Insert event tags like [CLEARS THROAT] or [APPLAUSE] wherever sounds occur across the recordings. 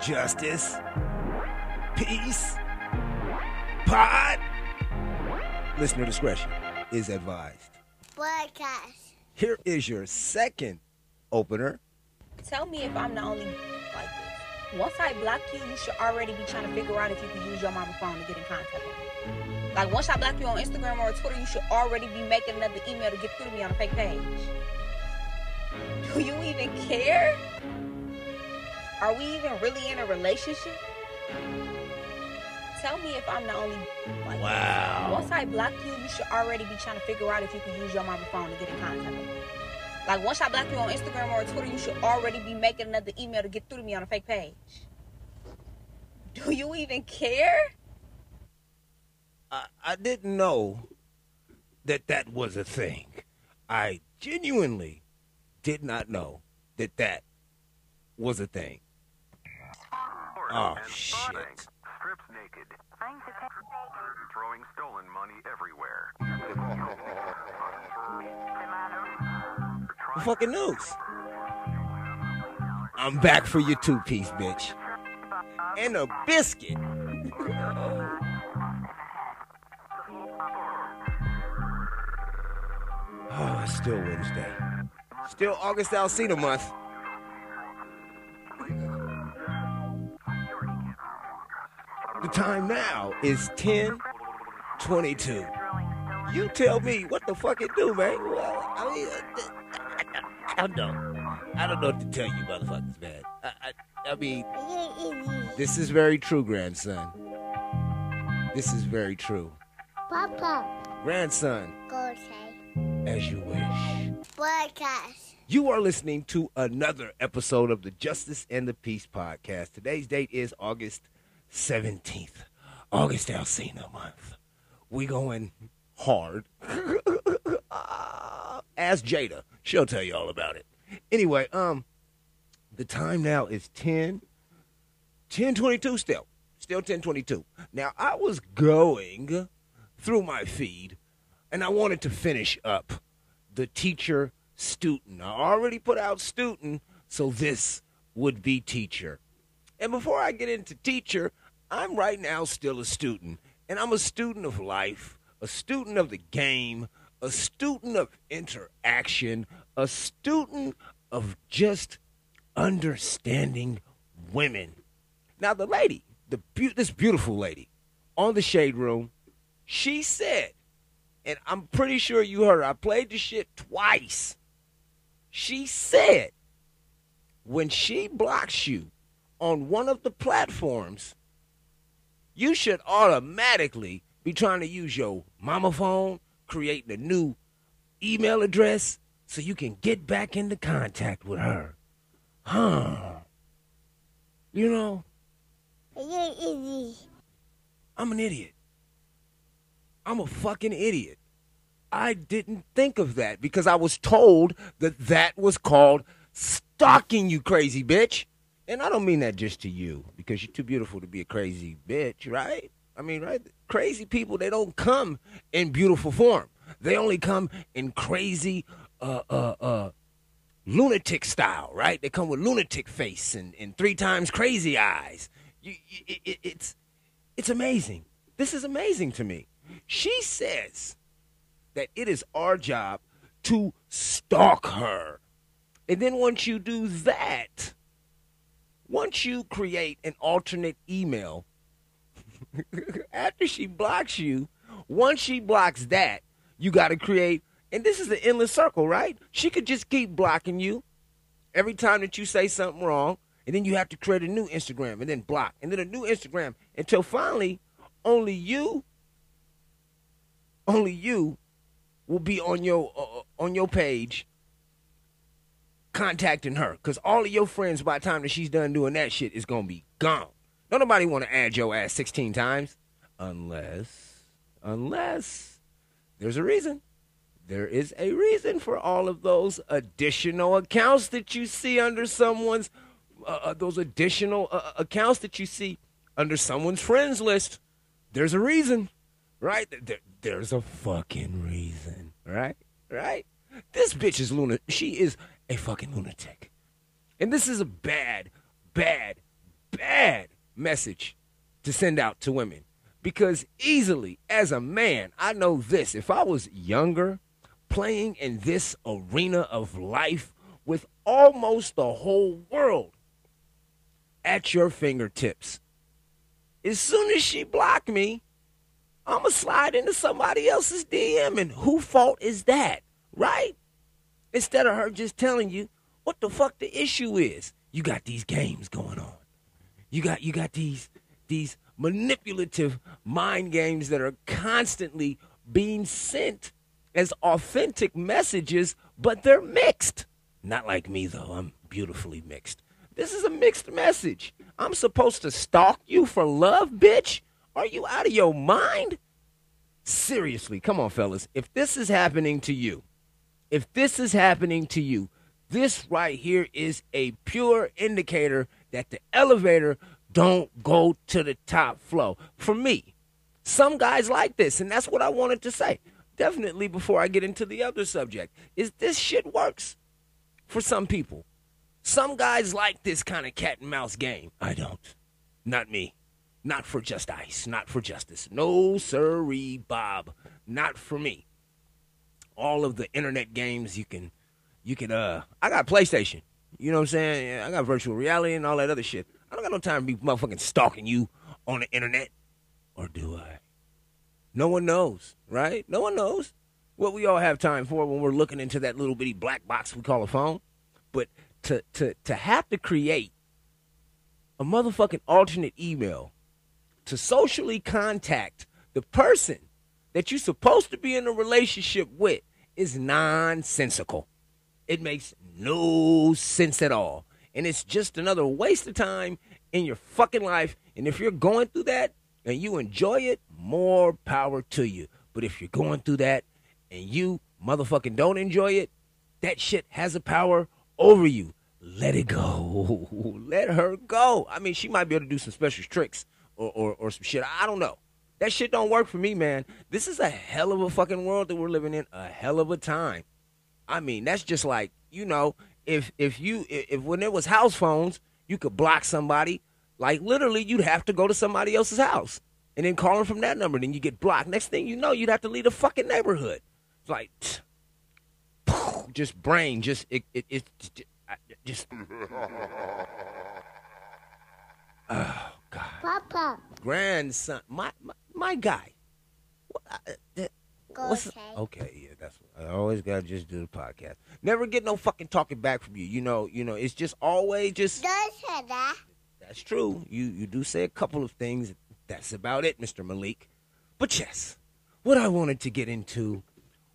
justice, peace, pod. Listener discretion is advised. Podcast. Here is your second opener. Tell me if I'm the only like this. Once I block you, you should already be trying to figure out if you can use your mama phone to get in contact with me. Like once I block you on Instagram or Twitter, you should already be making another email to get through to me on a fake page. Do you even care? Are we even really in a relationship? Tell me if I'm the only like Wow. Once I block you, you should already be trying to figure out if you can use your mama phone to get in contact with me. Like once I block you on Instagram or Twitter, you should already be making another email to get through to me on a fake page. Do you even care? I, I didn't know that that was a thing. I genuinely did not know that that was a thing. Oh, shit. Strips naked. Throwing stolen money everywhere. Fucking news. I'm back for your two piece, bitch. And a biscuit. [SIGHS] oh, it's still Wednesday. Still August Alsina month. The time now is 1022. You tell me what the fuck it do, man. Well, I mean, uh, I don't know. I don't know what to tell you, motherfuckers, man. I, I, I mean, this is very true, grandson. This is very true. Papa. Grandson, Go say. as you wish. Podcast. You are listening to another episode of the Justice and the Peace podcast. Today's date is August 17th, August Alsina month. We going hard. [LAUGHS] Ask Jada. She'll tell you all about it. Anyway, um, the time now is 10, 1022 still. Still 1022. Now, I was going through my feed and I wanted to finish up the teacher student. I already put out student, so this would be teacher. And before I get into teacher, I'm right now still a student. And I'm a student of life, a student of the game, a student of interaction, a student of just understanding women. Now, the lady, the beau- this beautiful lady on the Shade Room, she said, and I'm pretty sure you heard I played the shit twice. She said, when she blocks you on one of the platforms, you should automatically be trying to use your mama phone, creating a new email address so you can get back into contact with her. Huh. You know, I'm an idiot. I'm a fucking idiot. I didn't think of that because I was told that that was called stalking, you crazy bitch. And I don't mean that just to you because you're too beautiful to be a crazy bitch, right? I mean, right? Crazy people, they don't come in beautiful form. They only come in crazy, uh, uh, uh, lunatic style, right? They come with lunatic face and, and three times crazy eyes. You, it, it- it's, it's amazing. This is amazing to me. She says that it is our job to stalk her. And then once you do that, once you create an alternate email, [LAUGHS] after she blocks you, once she blocks that, you got to create, and this is an endless circle, right? She could just keep blocking you every time that you say something wrong, and then you have to create a new Instagram and then block, and then a new Instagram until finally only you, only you will be on your uh, on your page contacting her because all of your friends by the time that she's done doing that shit is gonna be gone. Don't nobody want to add your ass 16 times. Unless unless there's a reason. There is a reason for all of those additional accounts that you see under someone's uh, uh, those additional uh, accounts that you see under someone's friends list. There's a reason right? There, there's a fucking reason right? Right? This bitch is Luna. she is a fucking lunatic and this is a bad bad bad message to send out to women because easily, as a man, I know this. If I was younger, playing in this arena of life with almost the whole world at your fingertips, as soon as she blocked me, I'm going to slide into somebody else's DM. And who fault is that, right? Instead of her just telling you what the fuck the issue is. You got these games going on. You got you got these these manipulative mind games that are constantly being sent as authentic messages, but they're mixed. Not like me though. I'm beautifully mixed. This is a mixed message. I'm supposed to stalk you for love, bitch? Are you out of your mind? Seriously, come on, fellas. If this is happening to you, if this is happening to you, this right here is a pure indicator that the elevator don't go to the top floor. For me, some guys like this, and that's what I wanted to say. Definitely before I get into the other subject, is this shit works for some people. Some guys like this kind of cat and mouse game. I don't. Not me. Not for just ice. Not for justice. No, sirree, Bob. Not for me. All of the internet games you can you can uh I got PlayStation. You know what I'm saying? I got virtual reality and all that other shit. I don't got no time to be motherfucking stalking you on the internet. Or do I? No one knows, right? No one knows what we all have time for when we're looking into that little bitty black box we call a phone. But to to to have to create a motherfucking alternate email to socially contact the person that you're supposed to be in a relationship with is nonsensical. It makes no sense at all. And it's just another waste of time in your fucking life. And if you're going through that and you enjoy it, more power to you. But if you're going through that and you motherfucking don't enjoy it, that shit has a power over you. Let it go. [LAUGHS] Let her go. I mean, she might be able to do some special tricks or, or, or some shit. I don't know. That shit don't work for me, man. This is a hell of a fucking world that we're living in, a hell of a time. I mean, that's just like you know, if if you if when there was house phones, you could block somebody. Like literally, you'd have to go to somebody else's house and then call them from that number. Then you get blocked. Next thing you know, you'd have to leave the fucking neighborhood. It's like [SNIFFS] just brain, just it it, it just. [LAUGHS] Oh God. Papa. Grandson, my my, my guy. Uh, Go What's okay. okay? Yeah, that's what I always gotta just do the podcast. Never get no fucking talking back from you. You know, you know, it's just always just. Don't say that. That's true. You you do say a couple of things. That's about it, Mr. Malik. But yes, what I wanted to get into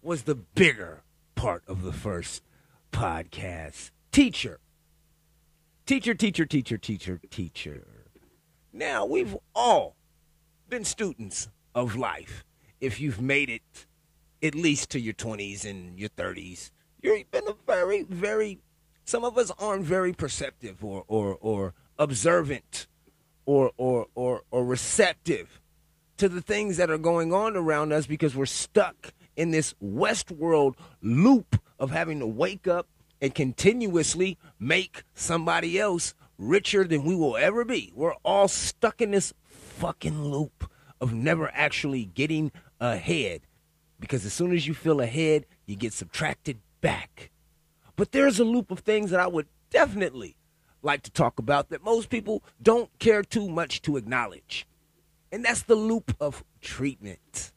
was the bigger part of the first podcast. Teacher. Teacher, teacher, teacher, teacher, teacher. Now, we've all been students of life. If you've made it at least to your 20s and your 30s, you've been a very, very, some of us aren't very perceptive or, or, or observant or, or, or, or receptive to the things that are going on around us because we're stuck in this Westworld loop of having to wake up and continuously make somebody else richer than we will ever be. We're all stuck in this fucking loop of never actually getting ahead because as soon as you feel ahead, you get subtracted back. But there's a loop of things that I would definitely like to talk about that most people don't care too much to acknowledge. And that's the loop of treatment.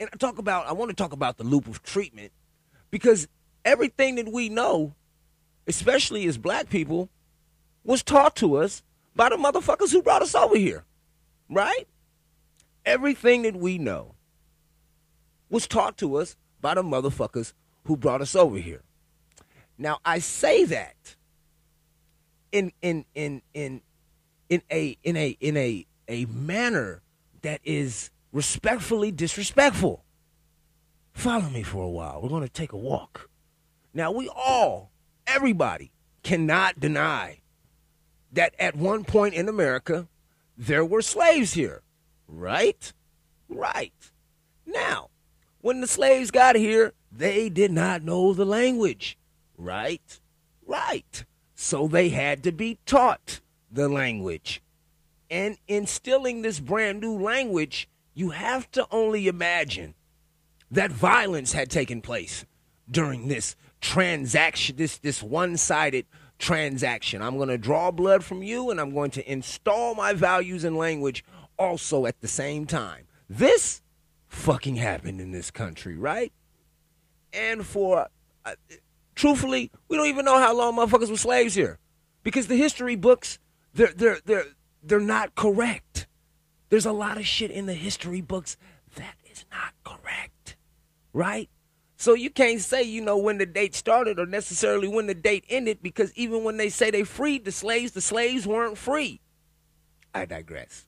And I talk about I want to talk about the loop of treatment because everything that we know, especially as black people, was taught to us by the motherfuckers who brought us over here. Right? Everything that we know was taught to us by the motherfuckers who brought us over here. Now I say that in in in in in a in a in a a manner that is respectfully disrespectful. Follow me for a while. We're going to take a walk. Now we all, everybody, cannot deny that at one point in America there were slaves here. Right? Right. Now, when the slaves got here, they did not know the language. Right? Right. So they had to be taught the language. and instilling this brand new language, you have to only imagine that violence had taken place during this transaction, this this one-sided transaction. I'm going to draw blood from you and I'm going to install my values and language also at the same time. This fucking happened in this country, right? And for uh, truthfully, we don't even know how long motherfuckers were slaves here because the history books they're they're they're they're not correct. There's a lot of shit in the history books that is not correct. Right? So you can't say, you know, when the date started or necessarily when the date ended because even when they say they freed the slaves, the slaves weren't free. I digress.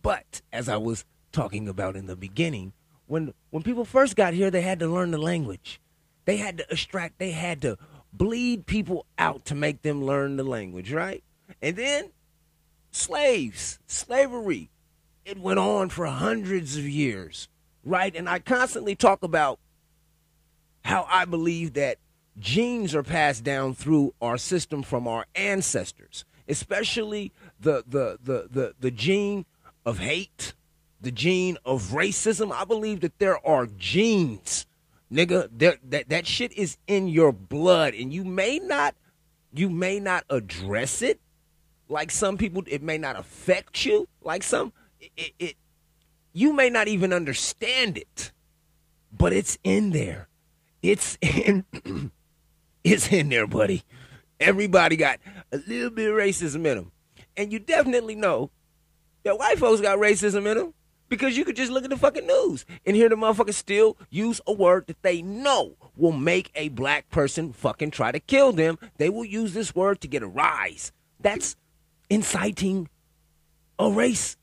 But as I was talking about in the beginning, when when people first got here, they had to learn the language. They had to extract, they had to bleed people out to make them learn the language, right? And then slaves, slavery, it went on for hundreds of years, right? And I constantly talk about how I believe that genes are passed down through our system from our ancestors, especially the the the the, the gene of hate, the gene of racism. I believe that there are genes, nigga. That that shit is in your blood, and you may not you may not address it like some people. It may not affect you like some. It, it you may not even understand it, but it's in there. It's in. [CLEARS THROAT] it's in there, buddy. Everybody got a little bit of racism in them, and you definitely know that white folks got racism in them because you could just look at the fucking news and hear the motherfuckers still use a word that they know will make a black person fucking try to kill them. They will use this word to get a rise. That's inciting a race.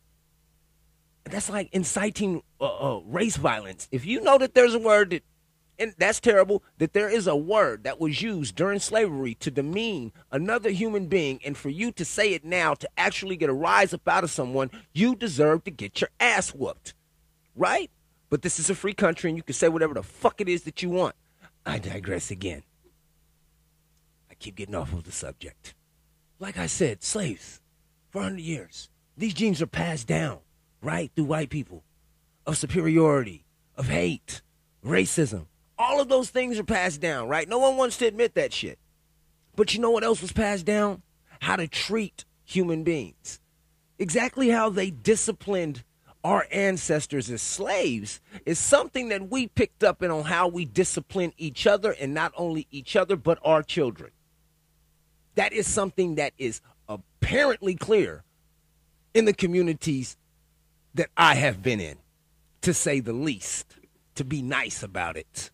That's like inciting uh, uh, race violence. If you know that there's a word that and that's terrible that there is a word that was used during slavery to demean another human being and for you to say it now to actually get a rise up out of someone you deserve to get your ass whooped. Right? But this is a free country and you can say whatever the fuck it is that you want. I digress again. I keep getting off of the subject. Like i said slaves for 100 years. These genes are passed down right through white people of superiority of hate racism all of those things are passed down, right? No one wants to admit that shit. But you know what else was passed down? How to treat human beings. Exactly how they disciplined our ancestors as slaves is something that we picked up in on how we discipline each other and not only each other but our children. That is something that is apparently clear in the communities that I have been in, to say the least, to be nice about it.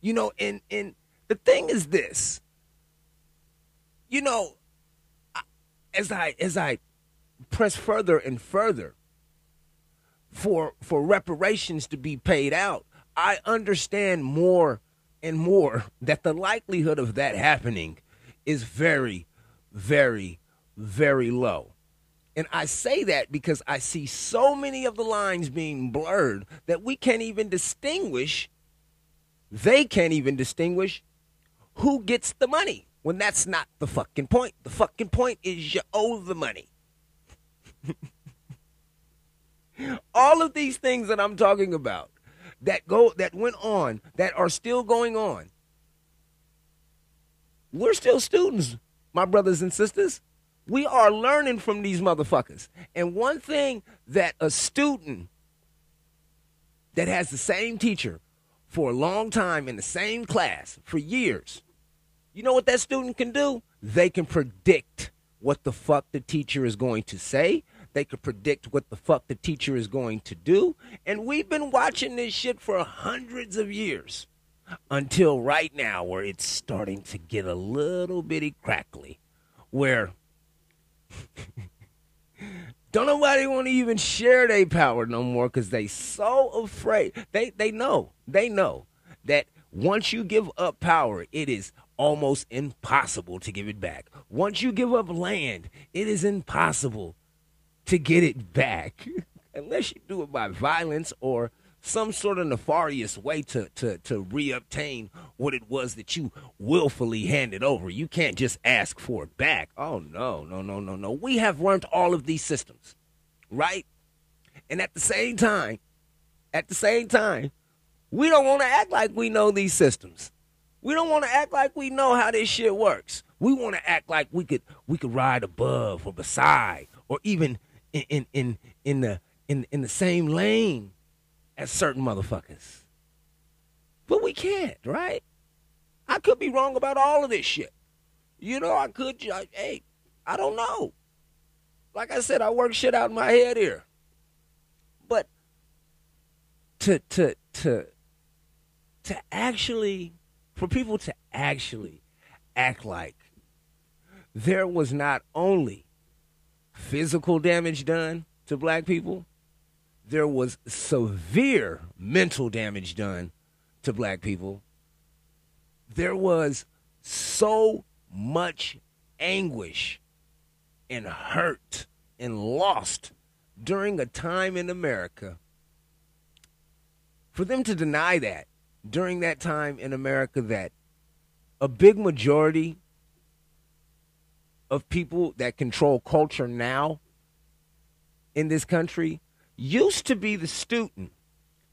You know, and and the thing is this. You know, as I as I press further and further for for reparations to be paid out, I understand more and more that the likelihood of that happening is very very very low. And I say that because I see so many of the lines being blurred that we can't even distinguish they can't even distinguish who gets the money when that's not the fucking point. The fucking point is you owe the money. [LAUGHS] All of these things that I'm talking about that go that went on that are still going on. We're still students, my brothers and sisters. We are learning from these motherfuckers. And one thing that a student that has the same teacher for a long time in the same class for years, you know what that student can do? They can predict what the fuck the teacher is going to say. They can predict what the fuck the teacher is going to do. And we've been watching this shit for hundreds of years until right now, where it's starting to get a little bitty crackly. Where [LAUGHS] don't nobody want to even share their power no more because they so afraid. They they know they know that once you give up power, it is almost impossible to give it back. Once you give up land, it is impossible to get it back [LAUGHS] unless you do it by violence or some sort of nefarious way to to to reobtain what it was that you willfully handed over. You can't just ask for it back. Oh no, no, no, no, no. We have learned all of these systems, right? And at the same time, at the same time, we don't want to act like we know these systems. We don't want to act like we know how this shit works. We want to act like we could we could ride above or beside or even in in in, in the in in the same lane as certain motherfuckers. But we can't, right? I could be wrong about all of this shit. You know, I could. Hey, I don't know. Like I said, I work shit out in my head here. But to to to to actually for people to actually act like there was not only physical damage done to black people, there was severe mental damage done to black people. There was so much anguish and hurt and lost during a time in America. For them to deny that during that time in America, that a big majority of people that control culture now in this country used to be the student.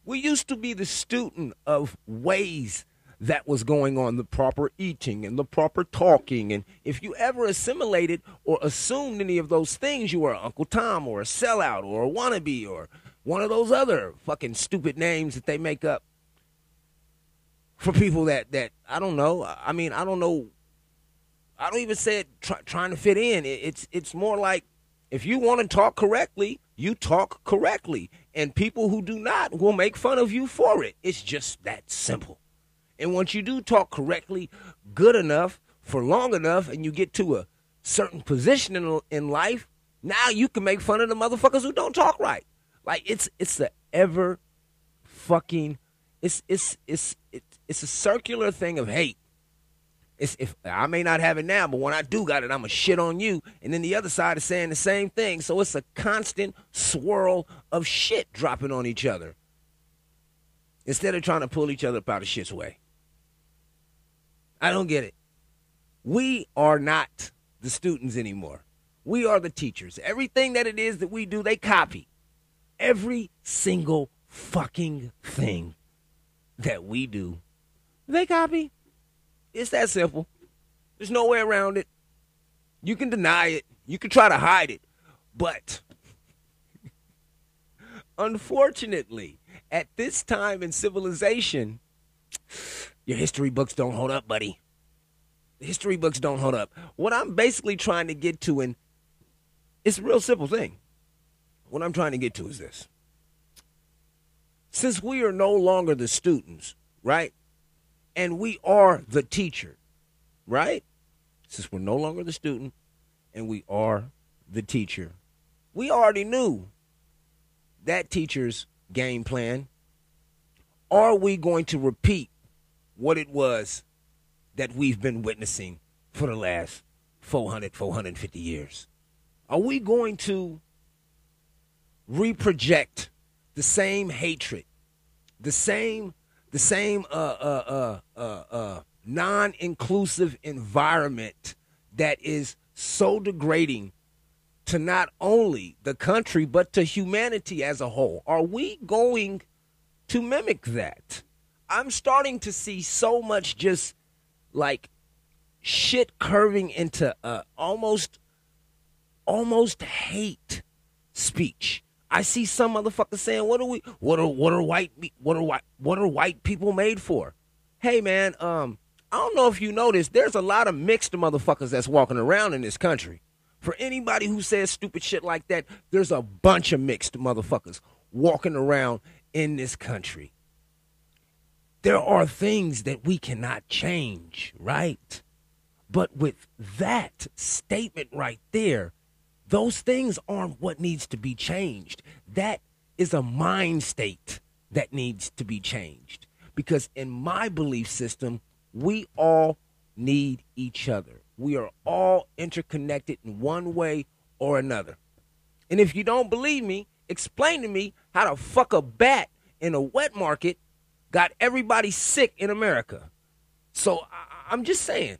We used to be the student of ways that was going on, the proper eating and the proper talking. And if you ever assimilated or assumed any of those things, you were Uncle Tom or a sellout or a wannabe or one of those other fucking stupid names that they make up for people that, that I don't know. I mean, I don't know. I don't even say it try, trying to fit in. It, it's it's more like if you want to talk correctly, you talk correctly. And people who do not will make fun of you for it. It's just that simple. And once you do talk correctly, good enough, for long enough, and you get to a certain position in, in life, now you can make fun of the motherfuckers who don't talk right. Like it's it's the ever fucking it's it's it's it's, it's a circular thing of hate. It's if I may not have it now, but when I do got it, I'm a shit on you. And then the other side is saying the same thing. So it's a constant swirl of shit dropping on each other. Instead of trying to pull each other up out of shit's way. I don't get it. We are not the students anymore. We are the teachers. Everything that it is that we do, they copy. Every single fucking thing that we do, they copy. It's that simple. There's no way around it. You can deny it. You can try to hide it. But [LAUGHS] unfortunately, at this time in civilization, your history books don't hold up, buddy. The history books don't hold up. What I'm basically trying to get to, and it's a real simple thing. What I'm trying to get to is this. Since we are no longer the students, right? And we are the teacher, right? Since we're no longer the student and we are the teacher, we already knew that teacher's game plan. Are we going to repeat what it was that we've been witnessing for the last 400, 450 years? Are we going to reproject the same hatred, the same, the same uh, uh, uh, uh, uh, non-inclusive environment that is so degrading to not only the country but to humanity as a whole? Are we going to mimic that? I'm starting to see so much just like shit curving into uh, almost almost hate speech. I see some motherfuckers saying, "What are we? What are what are white? What are white? What are white people made for?" Hey, man, um, I don't know if you noticed. There's a lot of mixed motherfuckers that's walking around in this country. For anybody who says stupid shit like that, there's a bunch of mixed motherfuckers walking around in this country. There are things that we cannot change, right? But with that statement right there, those things aren't what needs to be changed. That is a mind state that needs to be changed. Because in my belief system, we all need each other. We are all interconnected in one way or another. And if you don't believe me, explain to me how the fuck a bat in a wet market got everybody sick in America. So I, I'm just saying,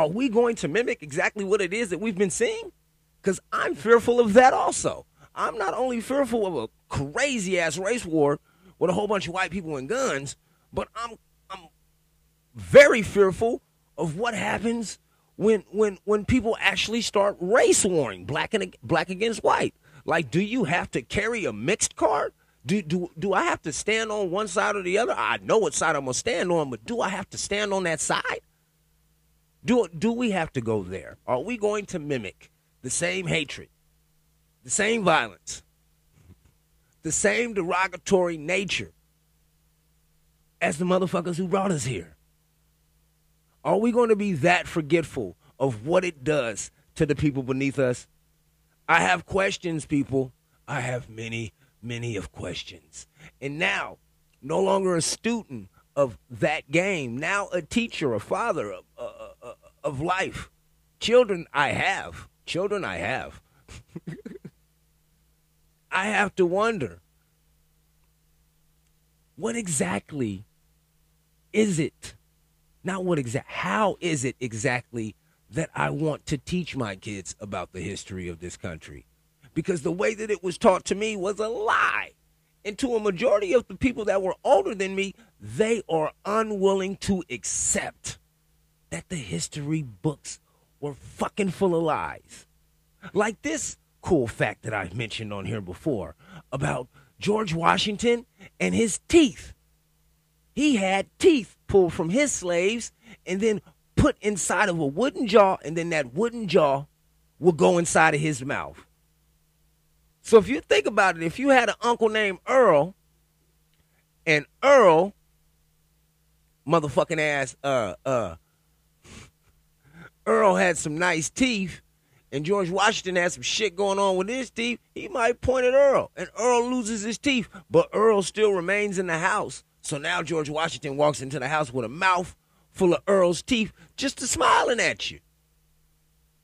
are we going to mimic exactly what it is that we've been seeing? Because I'm fearful of that also. I'm not only fearful of a crazy ass race war with a whole bunch of white people and guns, but I'm I'm very fearful of what happens when when when people actually start race warring, black and black against white. Like, do you have to carry a mixed card? Do, do, do I have to stand on one side or the other? I know what side I'm going to stand on, but do I have to stand on that side? Do, do we have to go there? Are we going to mimic the same hatred, the same violence, the same derogatory nature as the motherfuckers who brought us here? Are we going to be that forgetful of what it does to the people beneath us? I have questions, people. I have many, many of questions. And now, no longer a student of that game, now a teacher, a father of, uh, of life. Children, I have. Children, I have. [LAUGHS] I have to wonder what exactly is it? Not what exact, how is it exactly that I want to teach my kids about the history of this country. Because the way that it was taught to me was a lie. And to a majority of the people that were older than me, they are unwilling to accept that the history books were fucking full of lies. Like this cool fact that I've mentioned on here before about George Washington and his teeth. He had teeth pulled from his slaves and then put inside of a wooden jaw, and then that wooden jaw will go inside of his mouth. So if you think about it, if you had an uncle named Earl, and Earl, motherfucking ass, uh, uh, Earl had some nice teeth, and George Washington had some shit going on with his teeth, he might point at Earl, and Earl loses his teeth, but Earl still remains in the house. So now George Washington walks into the house with a mouth full of Earl's teeth just to smiling at you.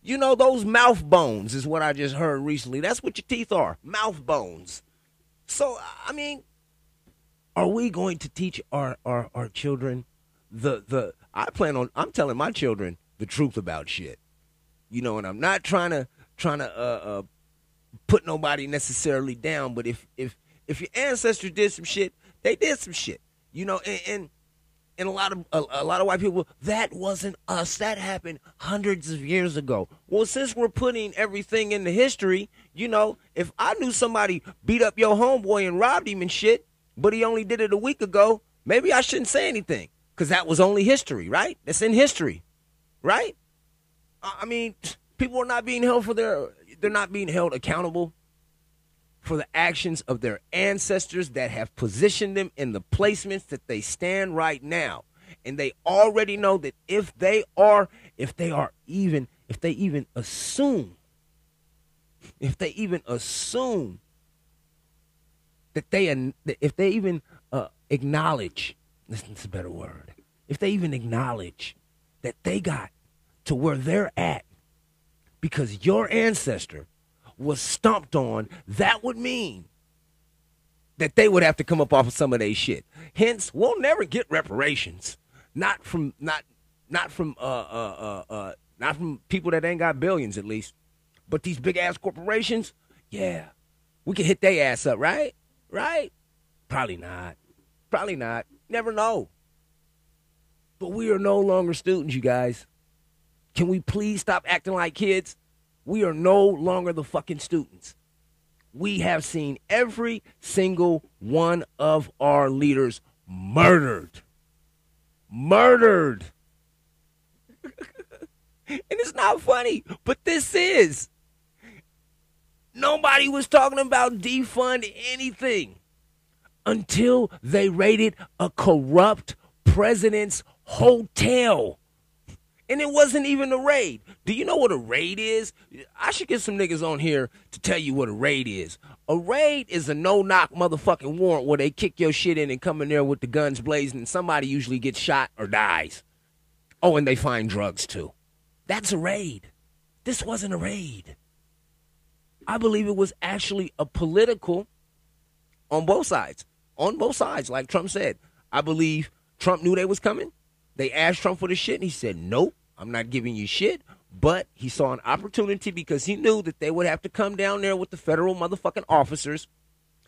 You know, those mouth bones is what I just heard recently. That's what your teeth are mouth bones. So, I mean, are we going to teach our, our, our children the, the, I plan on, I'm telling my children the truth about shit. You know, and I'm not trying to, trying to, uh, uh, put nobody necessarily down, but if, if, if your ancestors did some shit, they did some shit. You know, and, and and a lot of a, a, lot of white people that wasn't us that happened hundreds of years ago well since we're putting everything into history you know if i knew somebody beat up your homeboy and robbed him and shit but he only did it a week ago maybe i shouldn't say anything because that was only history right that's in history right i mean people are not being held for their they're not being held accountable for the actions of their ancestors that have positioned them in the placements that they stand right now. And they already know that if they are, if they are even, if they even assume, if they even assume that they, if they even uh, acknowledge, listen, it's a better word, if they even acknowledge that they got to where they're at because your ancestor was stomped on, that would mean that they would have to come up off of some of their shit. Hence, we'll never get reparations. Not from not not from uh uh uh uh not from people that ain't got billions at least. But these big ass corporations, yeah. We can hit their ass up, right? Right? Probably not. Probably not. Never know. But we are no longer students, you guys. Can we please stop acting like kids? We are no longer the fucking students. We have seen every single one of our leaders murdered. Murdered. [LAUGHS] and it's not funny, but this is. Nobody was talking about defund anything until they raided a corrupt president's hotel. And it wasn't even a raid. Do you know what a raid is? I should get some niggas on here to tell you what a raid is. A raid is a no knock motherfucking warrant where they kick your shit in and come in there with the guns blazing and somebody usually gets shot or dies. Oh, and they find drugs too. That's a raid. This wasn't a raid. I believe it was actually a political on both sides. On both sides, like Trump said. I believe Trump knew they was coming. They asked Trump for the shit, and he said, Nope, I'm not giving you shit. But he saw an opportunity because he knew that they would have to come down there with the federal motherfucking officers.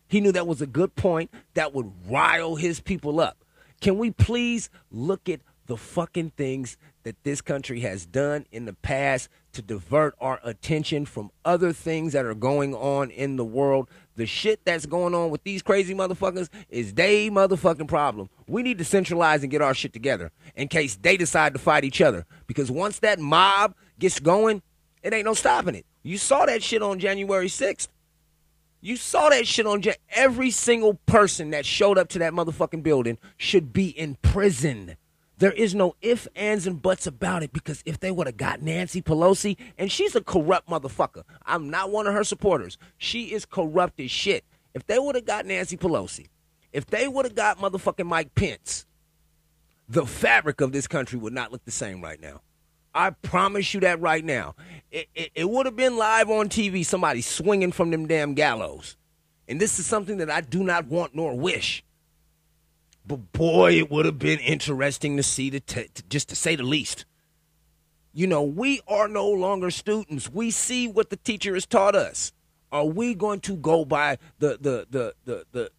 He knew that was a good point that would rile his people up. Can we please look at the fucking things that this country has done in the past to divert our attention from other things that are going on in the world. The shit that's going on with these crazy motherfuckers is they motherfucking problem. We need to centralize and get our shit together in case they decide to fight each other. Because once that mob gets going, it ain't no stopping it. You saw that shit on January 6th. You saw that shit on Jan- every single person that showed up to that motherfucking building should be in prison. There is no ifs, ands, and buts about it because if they would have got Nancy Pelosi, and she's a corrupt motherfucker, I'm not one of her supporters. She is corrupt as shit. If they would have got Nancy Pelosi, if they would have got motherfucking Mike Pence, the fabric of this country would not look the same right now. I promise you that right now. It, it, it would have been live on TV, somebody swinging from them damn gallows. And this is something that I do not want nor wish. But boy, it would have been interesting to see, the t- just to say the least. You know, we are no longer students. We see what the teacher has taught us. Are we going to go by the the the the the,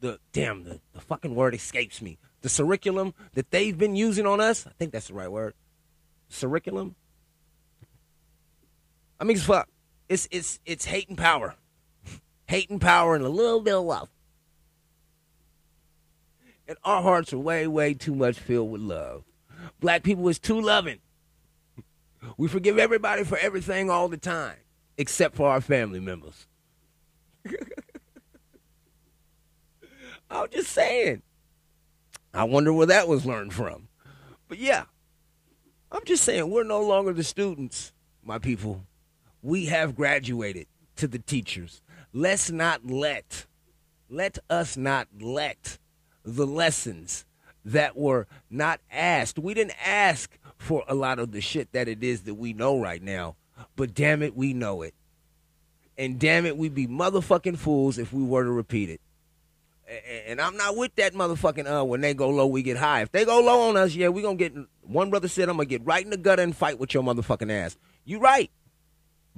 the damn the, the fucking word escapes me. The curriculum that they've been using on us. I think that's the right word. Curriculum. I mean, fuck. It's it's it's hate and power, [LAUGHS] hate and power, and a little bit of love and our hearts are way, way too much filled with love. Black people is too loving. We forgive everybody for everything all the time, except for our family members. [LAUGHS] I'm just saying. I wonder where that was learned from. But yeah, I'm just saying we're no longer the students, my people. We have graduated to the teachers. Let's not let, let us not let the lessons that were not asked. We didn't ask for a lot of the shit that it is that we know right now, but damn it, we know it. And damn it, we'd be motherfucking fools if we were to repeat it. And I'm not with that motherfucking uh when they go low, we get high. If they go low on us, yeah, we gonna get one brother said I'm gonna get right in the gutter and fight with your motherfucking ass. You right.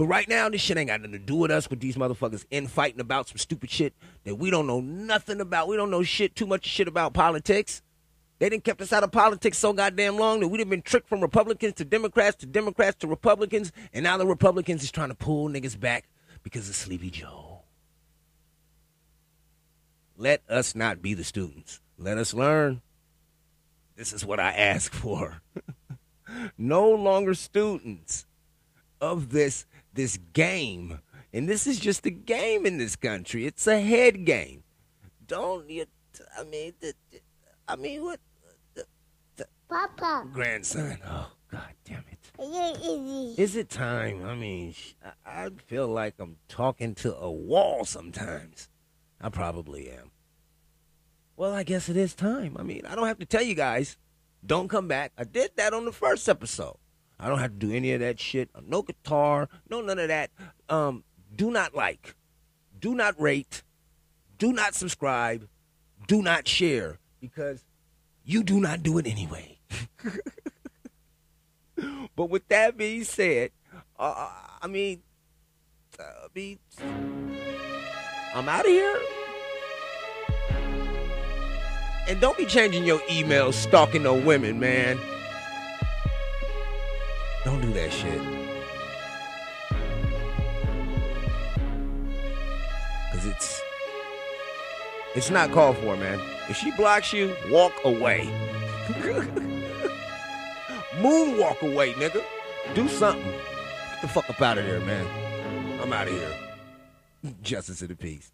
But right now, this shit ain't got nothing to do with us with these motherfuckers in fighting about some stupid shit that we don't know nothing about. We don't know shit too much shit about politics. They didn't kept us out of politics so goddamn long that we'd have been tricked from Republicans to Democrats to Democrats to Republicans, and now the Republicans is trying to pull niggas back because of Sleepy Joe. Let us not be the students. Let us learn. This is what I ask for. [LAUGHS] no longer students of this this game. And this is just a game in this country. It's a head game. Don't you? I mean, the, I mean, what? The, the Papa. Grandson. Oh, God damn it. Is it time? I mean, I feel like I'm talking to a wall sometimes. I probably am. Well, I guess it is time. I mean, I don't have to tell you guys. Don't come back. I did that on the first episode. I don't have to do any of that shit. No guitar, no none of that. Um, do not like, do not rate, do not subscribe, do not share because you do not do it anyway. [LAUGHS] but with that being said, uh, I mean, uh, I mean, I'm out of here. And don't be changing your emails, stalking no women, man. Don't do that shit. Cause it's it's not called for, man. If she blocks you, walk away. [LAUGHS] Moonwalk away, nigga. Do something. Get the fuck up out of there, man. I'm out of here. Justice of the peace.